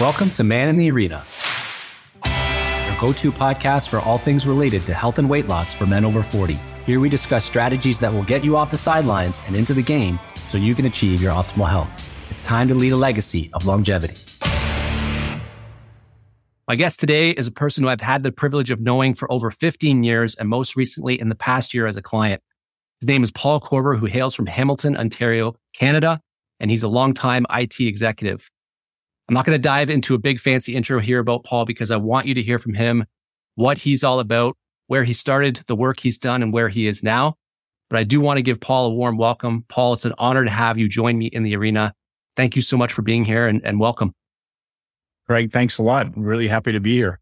Welcome to Man in the Arena, your go to podcast for all things related to health and weight loss for men over 40. Here we discuss strategies that will get you off the sidelines and into the game so you can achieve your optimal health. It's time to lead a legacy of longevity. My guest today is a person who I've had the privilege of knowing for over 15 years and most recently in the past year as a client. His name is Paul Korber, who hails from Hamilton, Ontario, Canada, and he's a longtime IT executive. I'm not going to dive into a big fancy intro here about Paul because I want you to hear from him what he's all about, where he started, the work he's done, and where he is now. But I do want to give Paul a warm welcome. Paul, it's an honor to have you join me in the arena. Thank you so much for being here and, and welcome. Greg, thanks a lot. I'm really happy to be here.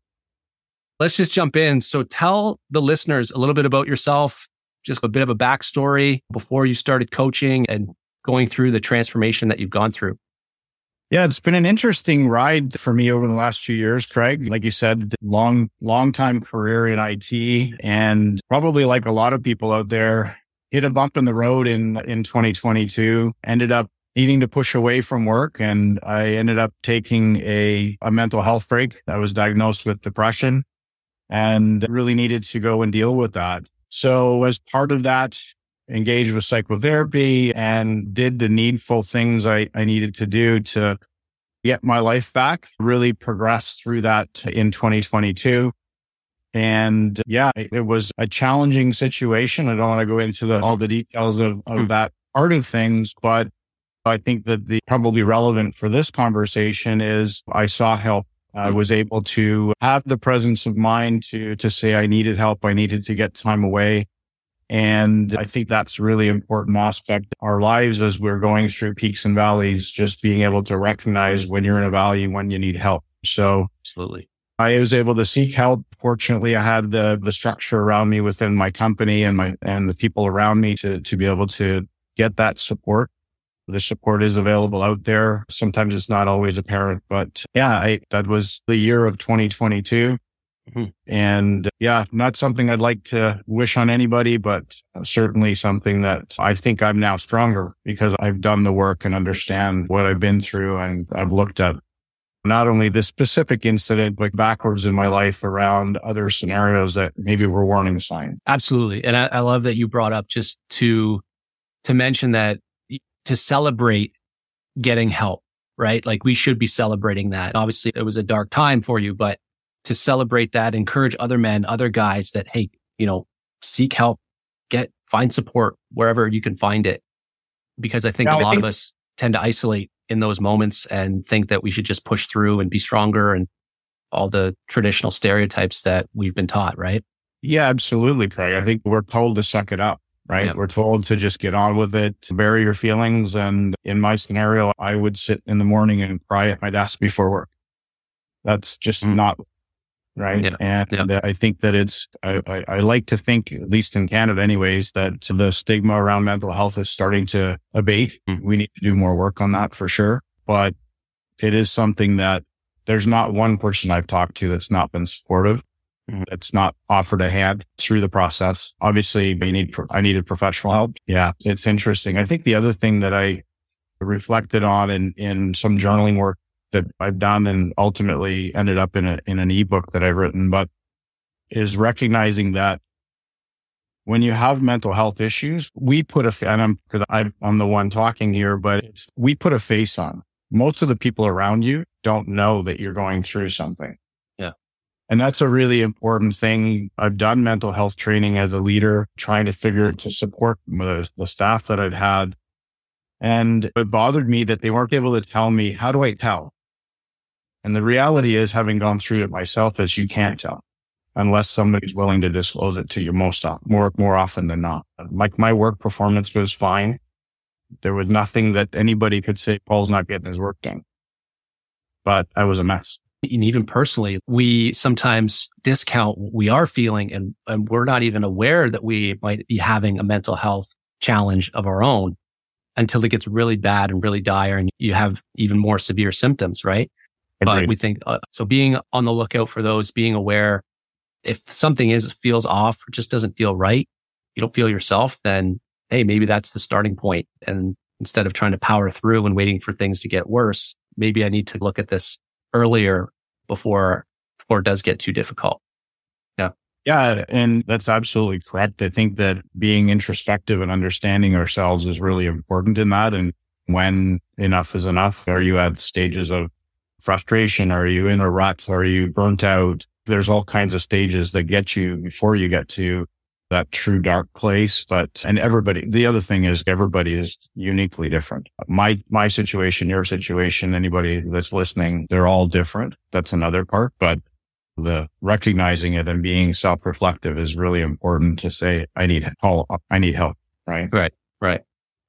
Let's just jump in. So tell the listeners a little bit about yourself, just a bit of a backstory before you started coaching and going through the transformation that you've gone through. Yeah, it's been an interesting ride for me over the last few years, Craig. Like you said, long, long time career in IT and probably like a lot of people out there hit a bump in the road in, in 2022, ended up needing to push away from work. And I ended up taking a, a mental health break. I was diagnosed with depression and really needed to go and deal with that. So as part of that, engaged with psychotherapy and did the needful things I, I needed to do to get my life back, really progressed through that in 2022. And yeah, it was a challenging situation. I don't want to go into the, all the details of, of hmm. that part of things, but I think that the probably relevant for this conversation is I saw help. I hmm. was able to have the presence of mind to, to say I needed help. I needed to get time away. And I think that's really important aspect our lives as we're going through peaks and valleys, just being able to recognize when you're in a valley, when you need help. So absolutely. I was able to seek help. Fortunately, I had the, the structure around me within my company and my, and the people around me to, to be able to get that support. The support is available out there. Sometimes it's not always apparent, but yeah, I, that was the year of 2022. Mm-hmm. And yeah, not something I'd like to wish on anybody, but certainly something that I think I'm now stronger because I've done the work and understand what I've been through. And I've looked at not only this specific incident, but backwards in my life around other scenarios that maybe were warning signs. Absolutely. And I, I love that you brought up just to, to mention that to celebrate getting help, right? Like we should be celebrating that. Obviously it was a dark time for you, but to celebrate that, encourage other men, other guys that, hey, you know, seek help, get, find support wherever you can find it. Because I think a lot think- of us tend to isolate in those moments and think that we should just push through and be stronger and all the traditional stereotypes that we've been taught, right? Yeah, absolutely, Craig. I think we're told to suck it up, right? Yeah. We're told to just get on with it, bury your feelings. And in my scenario, I would sit in the morning and cry at my desk before work. That's just mm. not right? Yeah. And yeah. I think that it's, I, I, I, like to think, at least in Canada anyways, that the stigma around mental health is starting to abate. Mm. We need to do more work on that for sure. But it is something that there's not one person I've talked to that's not been supportive. Mm. That's not offered a hand through the process. Obviously, we need, I needed professional help. Yeah. It's interesting. I think the other thing that I reflected on in, in some journaling work that I've done and ultimately ended up in a, in an ebook that I've written, but is recognizing that when you have mental health issues, we put a, and I'm, cause I'm the one talking here, but we put a face on. Most of the people around you don't know that you're going through something. Yeah. And that's a really important thing. I've done mental health training as a leader, trying to figure to support the, the staff that I've had. And it bothered me that they weren't able to tell me, how do I tell? And the reality is having gone through it myself is you can't tell unless somebody's willing to disclose it to you most more, more often than not. Like my work performance was fine. There was nothing that anybody could say, Paul's not getting his work done, but I was a mess. And even personally, we sometimes discount what we are feeling and, and we're not even aware that we might be having a mental health challenge of our own until it gets really bad and really dire and you have even more severe symptoms, right? Agreed. But we think uh, so being on the lookout for those, being aware if something is feels off or just doesn't feel right, you don't feel yourself, then hey, maybe that's the starting point. And instead of trying to power through and waiting for things to get worse, maybe I need to look at this earlier before, before it does get too difficult. Yeah. Yeah. And that's absolutely correct. I think that being introspective and understanding ourselves is really important in that. And when enough is enough, are you at stages of frustration? Are you in a rut? Are you burnt out? There's all kinds of stages that get you before you get to that true dark place. But, and everybody, the other thing is everybody is uniquely different. My, my situation, your situation, anybody that's listening, they're all different. That's another part, but the recognizing it and being self-reflective is really important to say, I need help. I need help. Right. Right. Right.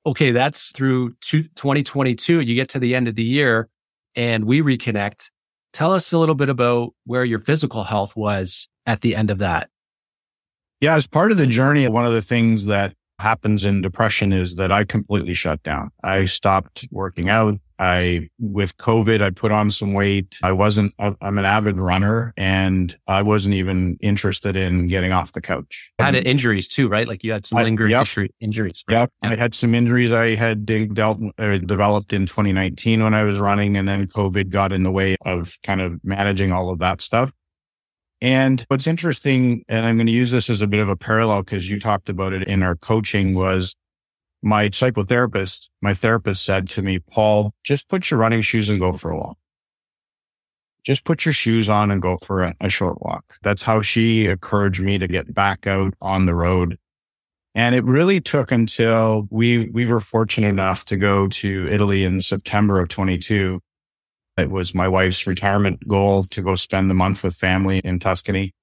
Okay. That's through 2022. You get to the end of the year and we reconnect. Tell us a little bit about where your physical health was at the end of that. Yeah, as part of the journey, one of the things that happens in depression is that I completely shut down. I stopped working out. I, with COVID, I put on some weight. I wasn't, I'm an avid runner and I wasn't even interested in getting off the couch. Had injuries too, right? Like you had some lingering yep. injuries. Right? Yep. I had some injuries I had dealt, uh, developed in 2019 when I was running and then COVID got in the way of kind of managing all of that stuff. And what's interesting, and I'm going to use this as a bit of a parallel because you talked about it in our coaching was my psychotherapist, my therapist said to me, Paul, just put your running shoes and go for a walk. Just put your shoes on and go for a, a short walk. That's how she encouraged me to get back out on the road. And it really took until we, we were fortunate enough to go to Italy in September of 22 it was my wife's retirement goal to go spend the month with family in Tuscany.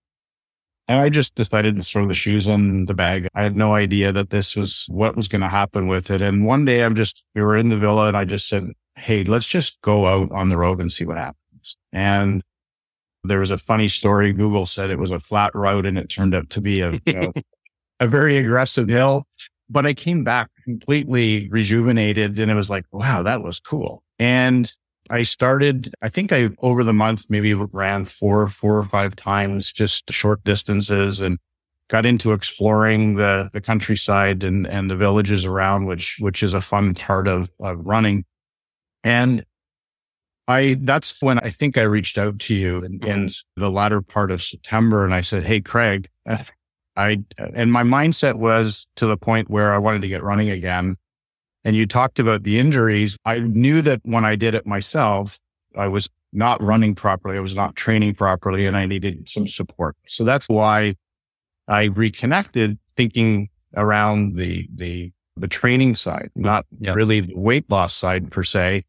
And I just decided to throw the shoes in the bag. I had no idea that this was what was going to happen with it. And one day I'm just, we were in the villa and I just said, Hey, let's just go out on the road and see what happens. And there was a funny story. Google said it was a flat road and it turned out to be a, a, a very aggressive hill. But I came back completely rejuvenated and it was like, wow, that was cool. And I started, I think I, over the month, maybe ran four, four or five times, just short distances and got into exploring the, the countryside and, and the villages around, which, which is a fun part of, of running. And I, that's when I think I reached out to you in, in mm-hmm. the latter part of September. And I said, Hey, Craig, I, and my mindset was to the point where I wanted to get running again. And you talked about the injuries. I knew that when I did it myself, I was not running properly. I was not training properly and I needed some support. So that's why I reconnected thinking around the, the, the training side, not yep. really the weight loss side per se.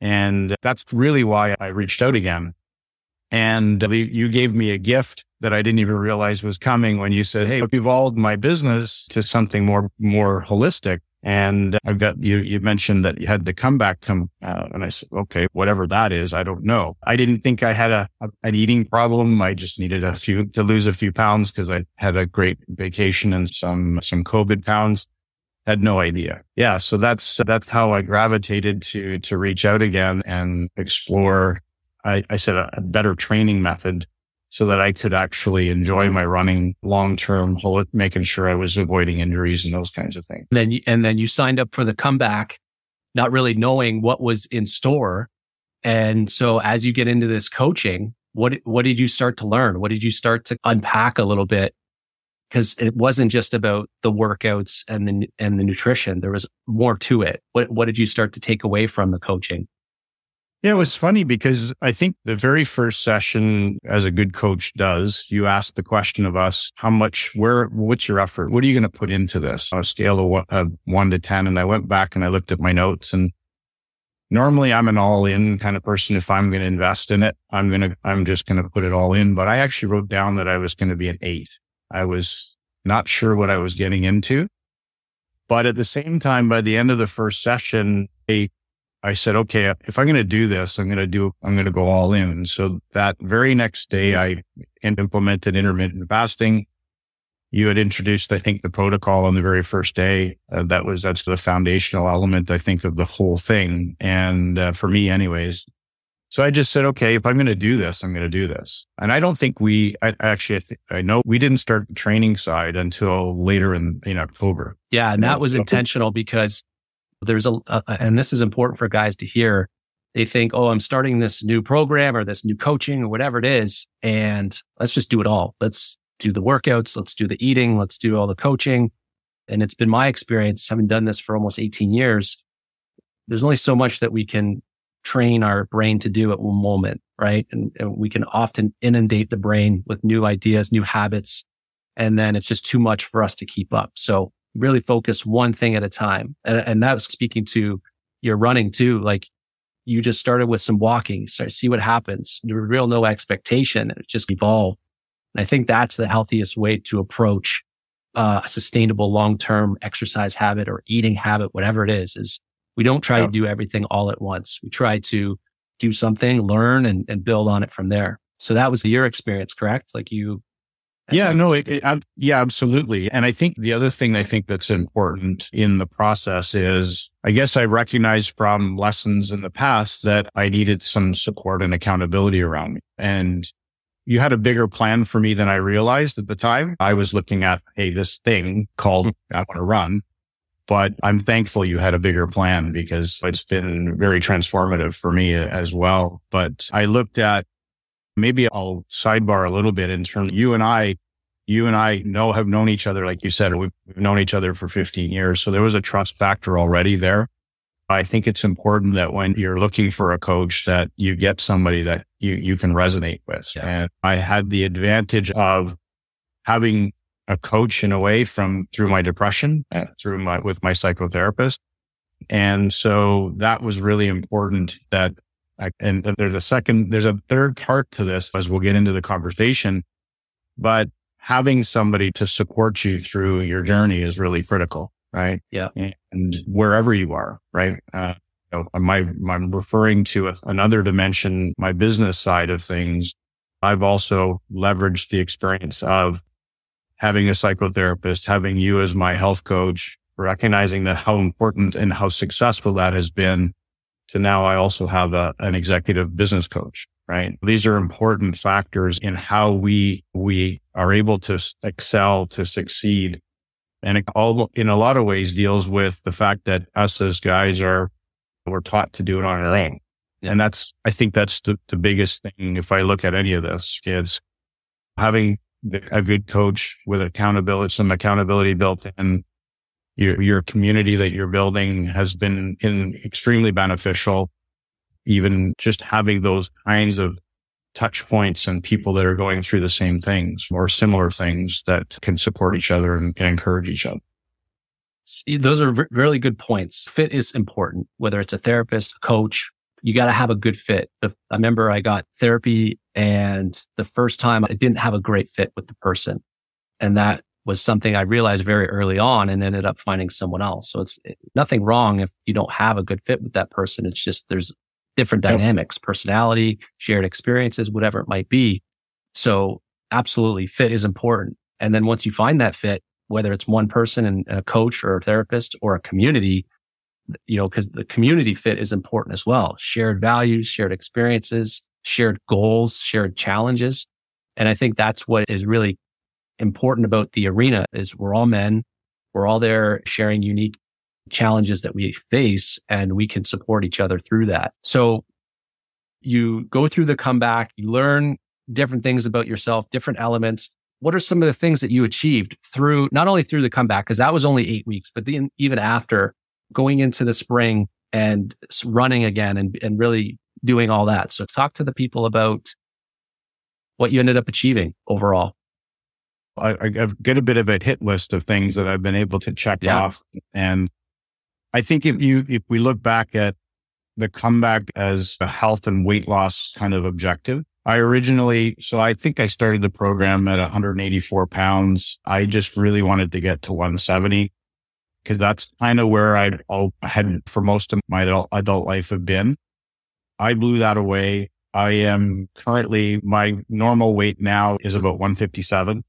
And that's really why I reached out again. And you gave me a gift that I didn't even realize was coming when you said, Hey, I've evolved my business to something more, more holistic. And I've got you, you mentioned that you had the comeback come out. Uh, and I said, okay, whatever that is, I don't know. I didn't think I had a, a an eating problem. I just needed a few to lose a few pounds because I had a great vacation and some, some COVID pounds. Had no idea. Yeah. So that's, that's how I gravitated to, to reach out again and explore. I, I said a, a better training method so that I could actually enjoy my running long term, making sure I was avoiding injuries and those kinds of things. And then, you, and then you signed up for the comeback, not really knowing what was in store. And so as you get into this coaching, what, what did you start to learn? What did you start to unpack a little bit? Cause it wasn't just about the workouts and the, and the nutrition. There was more to it. What, what did you start to take away from the coaching? Yeah, it was funny because I think the very first session, as a good coach does, you ask the question of us, how much, where, what's your effort? What are you going to put into this on a scale of one, of one to 10? And I went back and I looked at my notes and normally I'm an all in kind of person. If I'm going to invest in it, I'm going to, I'm just going to put it all in. But I actually wrote down that I was going to be an eight. I was not sure what I was getting into. But at the same time, by the end of the first session, a I said, okay, if I'm going to do this, I'm going to do, I'm going to go all in. So that very next day, I implemented intermittent fasting. You had introduced, I think, the protocol on the very first day. Uh, that was, that's the foundational element, I think, of the whole thing. And uh, for me, anyways. So I just said, okay, if I'm going to do this, I'm going to do this. And I don't think we, I, actually, I, th- I know we didn't start the training side until later in, in October. Yeah. And that was intentional because there's a, and this is important for guys to hear. they think, oh, I'm starting this new program or this new coaching or whatever it is. And let's just do it all. Let's do the workouts. Let's do the eating. Let's do all the coaching. And it's been my experience, having done this for almost 18 years. There's only so much that we can train our brain to do at one moment, right? And, and we can often inundate the brain with new ideas, new habits. And then it's just too much for us to keep up. So really focus one thing at a time. And, and that was speaking to your running too. Like you just started with some walking, start to see what happens. There real no expectation. It just evolved. And I think that's the healthiest way to approach uh, a sustainable long-term exercise habit or eating habit, whatever it is, is we don't try yeah. to do everything all at once. We try to do something, learn and, and build on it from there. So that was your experience, correct? Like you yeah, no, it, it, I, yeah, absolutely. And I think the other thing I think that's important in the process is I guess I recognized from lessons in the past that I needed some support and accountability around me. And you had a bigger plan for me than I realized at the time. I was looking at, Hey, this thing called I want to run, but I'm thankful you had a bigger plan because it's been very transformative for me uh, as well. But I looked at maybe I'll sidebar a little bit in terms of you and I, you and I know have known each other. Like you said, we've, known each other for 15 years. So there was a trust factor already there. I think it's important that when you're looking for a coach that you get somebody that you, you can resonate with. Yeah. And I had the advantage of having a coach in a way from through my depression, uh, through my, with my psychotherapist. And so that was really important that and there's a second, there's a third part to this as we'll get into the conversation, but having somebody to support you through your journey is really critical, right? Yeah. And wherever you are, right? Uh, you know, my, I'm referring to a, another dimension, my business side of things. I've also leveraged the experience of having a psychotherapist, having you as my health coach, recognizing that how important and how successful that has been to now I also have a, an executive business coach, right? These are important factors in how we, we are able to excel, to succeed. And it all in a lot of ways deals with the fact that us as guys are, we're taught to do it on our own. And that's, I think that's the, the biggest thing. If I look at any of this is having a good coach with accountability, some accountability built in, your, your community that you're building has been in extremely beneficial. Even just having those kinds of touch points and people that are going through the same things or similar things that can support each other and, can encourage each other. Those are really good points. Fit is important, whether it's a therapist, a coach, you got to have a good fit. I remember I got therapy and the first time I didn't have a great fit with the person. And that was something I realized very early on and ended up finding someone else. So it's nothing wrong if you don't have a good fit with that person. It's just there's different dynamics, personality, shared experiences, whatever it might be. So absolutely fit is important. And then once you find that fit, whether it's one person and a coach or a therapist or a community, you know, because the community fit is important as well. Shared values, shared experiences, shared goals, shared challenges. And I think that's what is really important about the arena is we're all men. We're all there sharing unique challenges that we face and we can support each other through that. So you go through the comeback, you learn different things about yourself, different elements. What are some of the things that you achieved through not only through the comeback, because that was only eight weeks, but then even after going into the spring and running again and, and really doing all that. So talk to the people about what you ended up achieving overall. I, I've got a bit of a hit list of things that I've been able to check yeah. off. And I think if you, if we look back at the comeback as a health and weight loss kind of objective, I originally, so I think I started the program at 184 pounds. I just really wanted to get to 170 because that's kind of where I had for most of my adult, adult life have been. I blew that away. I am currently, my normal weight now is about 157.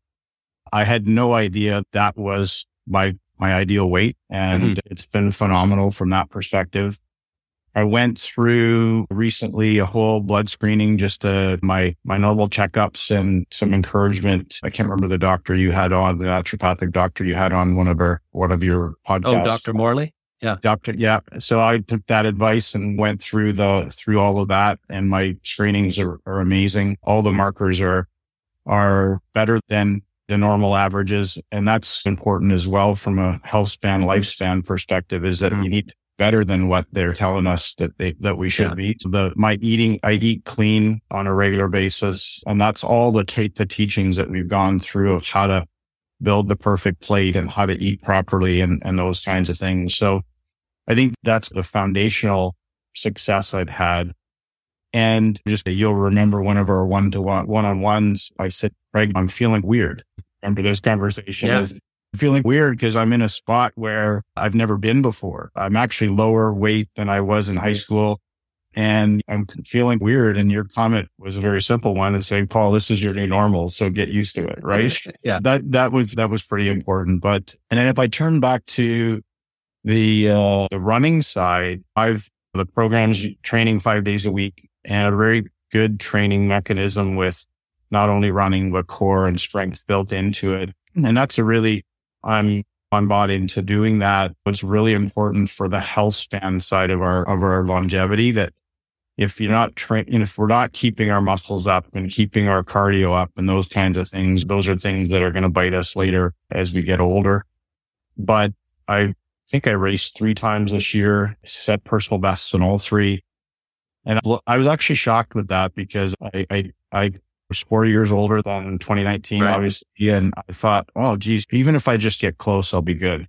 I had no idea that was my, my ideal weight. And mm-hmm. it's been phenomenal from that perspective. I went through recently a whole blood screening, just uh, my my normal checkups and some encouragement. I can't remember the doctor you had on, the naturopathic doctor you had on one of our one of your podcasts. Oh, Dr. Morley. Yeah. Doctor. Yeah. So I took that advice and went through the, through all of that. And my screenings are, are amazing. All the markers are, are better than the normal averages. And that's important as well from a health span, lifespan perspective is that mm. you need better than what they're telling us that they, that we should yeah. be. The, my eating, I eat clean on a regular basis. And that's all the, the teachings that we've gone through of how to build the perfect plate and how to eat properly and, and those kinds of things. So I think that's the foundational success I'd had. And just you'll remember one of our one to one one on ones. I said, Craig, I'm feeling weird. Remember this conversation yeah. is feeling weird because I'm in a spot where I've never been before. I'm actually lower weight than I was in high school and I'm feeling weird. And your comment was a very simple one and saying, Paul, this is your new normal. So get used to it. Right. yeah. That, that was, that was pretty important. But, and then if I turn back to the, uh, the running side, I've the programs training five days a week and a very good training mechanism with not only running, but core and strength built into it. And that's a really, I'm, I'm bought into doing that. It's really important for the health span side of our, of our longevity that if you're not training, if we're not keeping our muscles up and keeping our cardio up and those kinds of things, those are things that are going to bite us later as we get older. But I think I raced three times this year, set personal bests in all three. And I was actually shocked with that because I, I, I was four years older than 2019, right. obviously. And I thought, oh, geez, even if I just get close, I'll be good.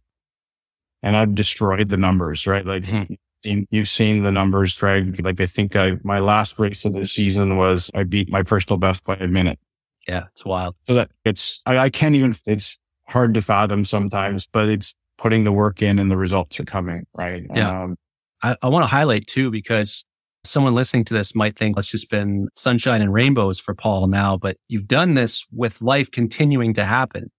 And I've destroyed the numbers, right? Like mm-hmm. you've seen the numbers, Greg. Like I think I, my last race of the season was I beat my personal best by a minute. Yeah. It's wild. So that it's, I, I can't even, it's hard to fathom sometimes, but it's putting the work in and the results are coming, right? Yeah. Um, I, I want to highlight too, because someone listening to this might think it's just been sunshine and rainbows for Paul now, but you've done this with life continuing to happen,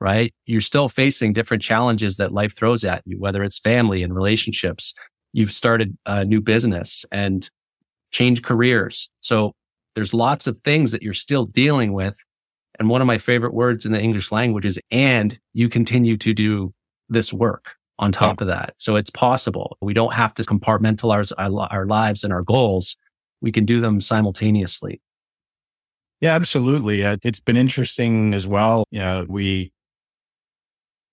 right? You're still facing different challenges that life throws at you, whether it's family and relationships. You've started a new business and changed careers. So there's lots of things that you're still dealing with. And one of my favorite words in the English language is, and you continue to do this work on top yeah. of that. So it's possible. We don't have to compartmentalize our, our lives and our goals. We can do them simultaneously. Yeah, absolutely. Uh, it's been interesting as well. Yeah, we,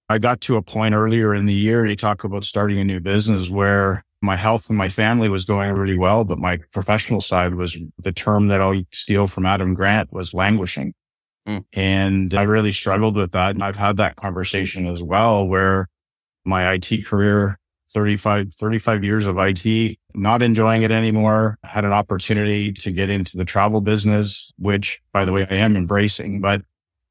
I got to a point earlier in the year to talk about starting a new business where my health and my family was going really well, but my professional side was the term that I'll steal from Adam Grant was languishing. Mm. And I really struggled with that. And I've had that conversation as well where my IT career, 35, 35 years of IT, not enjoying it anymore. I had an opportunity to get into the travel business, which by the way, I am embracing. But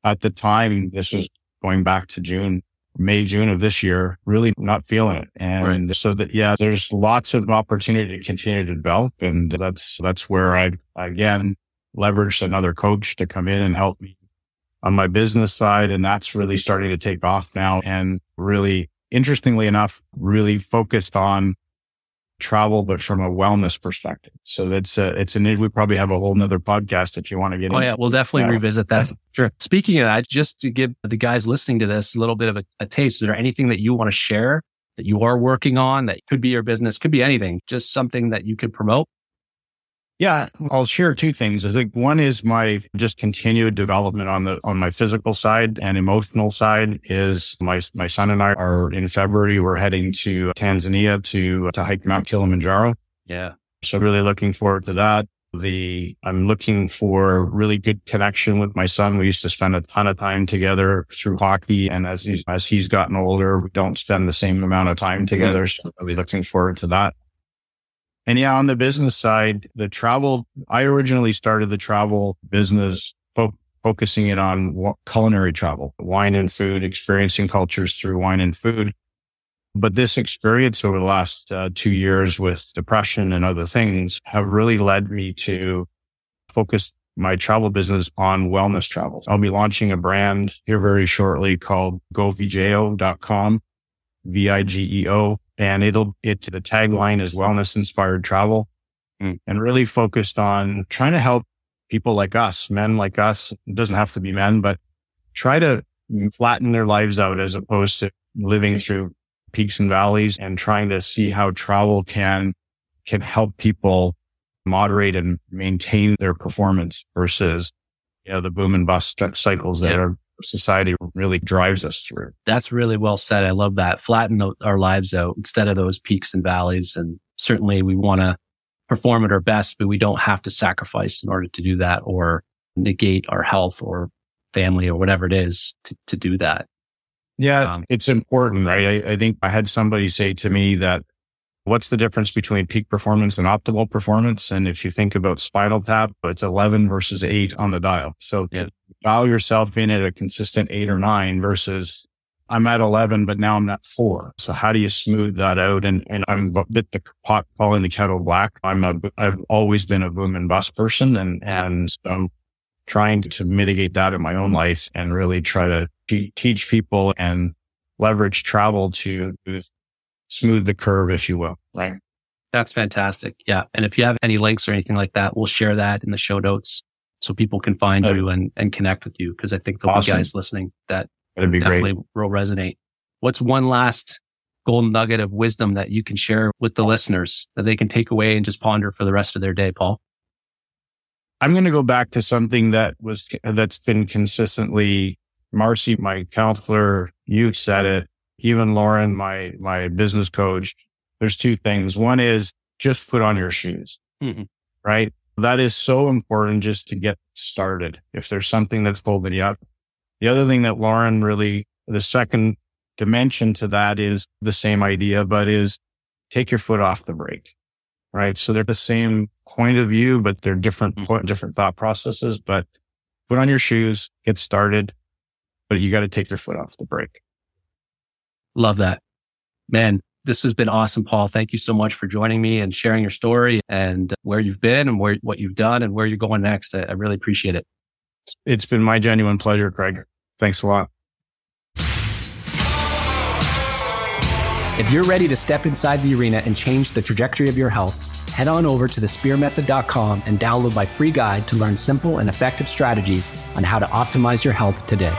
at the time, this was going back to June, May, June of this year, really not feeling it. And right. so that, yeah, there's lots of opportunity to continue to develop. And that's, that's where I, again, leveraged another coach to come in and help me on my business side. And that's really starting to take off now and really interestingly enough, really focused on travel, but from a wellness perspective. So that's a, it's a. We probably have a whole nother podcast if you want to get oh, into. yeah. We'll definitely revisit that. Sure. Speaking of that, just to give the guys listening to this a little bit of a, a taste, is there anything that you want to share that you are working on that could be your business, could be anything, just something that you could promote? Yeah, I'll share two things. I think one is my just continued development on the on my physical side and emotional side is my my son and I are in February we're heading to Tanzania to to hike Mount Kilimanjaro. Yeah. So really looking forward to that. The I'm looking for really good connection with my son. We used to spend a ton of time together through hockey and as he's as he's gotten older, we don't spend the same amount of time mm-hmm. together. So really looking forward to that. And yeah, on the business side, the travel, I originally started the travel business fo- focusing it on culinary travel, wine and food, experiencing cultures through wine and food. But this experience over the last uh, two years with depression and other things have really led me to focus my travel business on wellness travel. I'll be launching a brand here very shortly called govigeo.com, V-I-G-E-O and it'll, it, the tagline is wellness inspired travel mm. and really focused on trying to help people like us, men like us. It doesn't have to be men, but try to flatten their lives out as opposed to living through peaks and valleys and trying to see how travel can, can help people moderate and maintain their performance versus, you know, the boom and bust cycles that yeah. our society really drives us through. That's really well said. I love that. Flatten our lives out instead of those peaks and valleys. And certainly we want to perform at our best, but we don't have to sacrifice in order to do that or negate our health or family or whatever it is to, to do that. Yeah, um, it's important, right? I, I think I had somebody say to me that what's the difference between peak performance and optimal performance? And if you think about spinal tap, it's 11 versus eight on the dial. So yeah. dial yourself in at a consistent eight or nine versus I'm at 11, but now I'm at four. So how do you smooth that out? And, and I'm a bit the pot calling the kettle black. I'm a, I've always been a boom and bust person and, and I'm trying to mitigate that in my own life and really try to teach people and leverage travel to smooth the curve, if you will. Right. That's fantastic. Yeah. And if you have any links or anything like that, we'll share that in the show notes so people can find uh, you and, and connect with you. Cause I think there'll awesome. be guys listening that That'd be definitely great. will resonate. What's one last golden nugget of wisdom that you can share with the listeners that they can take away and just ponder for the rest of their day, Paul? I'm going to go back to something that was, that's been consistently Marcy, my counselor, you said it, even Lauren, my, my business coach. There's two things. One is just put on your shoes, mm-hmm. right? That is so important just to get started. If there's something that's holding you up. The other thing that Lauren really, the second dimension to that is the same idea, but is take your foot off the brake, right? So they're the same point of view, but they're different, mm-hmm. different thought processes, but put on your shoes, get started, but you got to take your foot off the brake. Love that. Man, this has been awesome, Paul. Thank you so much for joining me and sharing your story and where you've been and where, what you've done and where you're going next. I, I really appreciate it. It's been my genuine pleasure, Craig. Thanks a lot. If you're ready to step inside the arena and change the trajectory of your health, head on over to thespearmethod.com and download my free guide to learn simple and effective strategies on how to optimize your health today.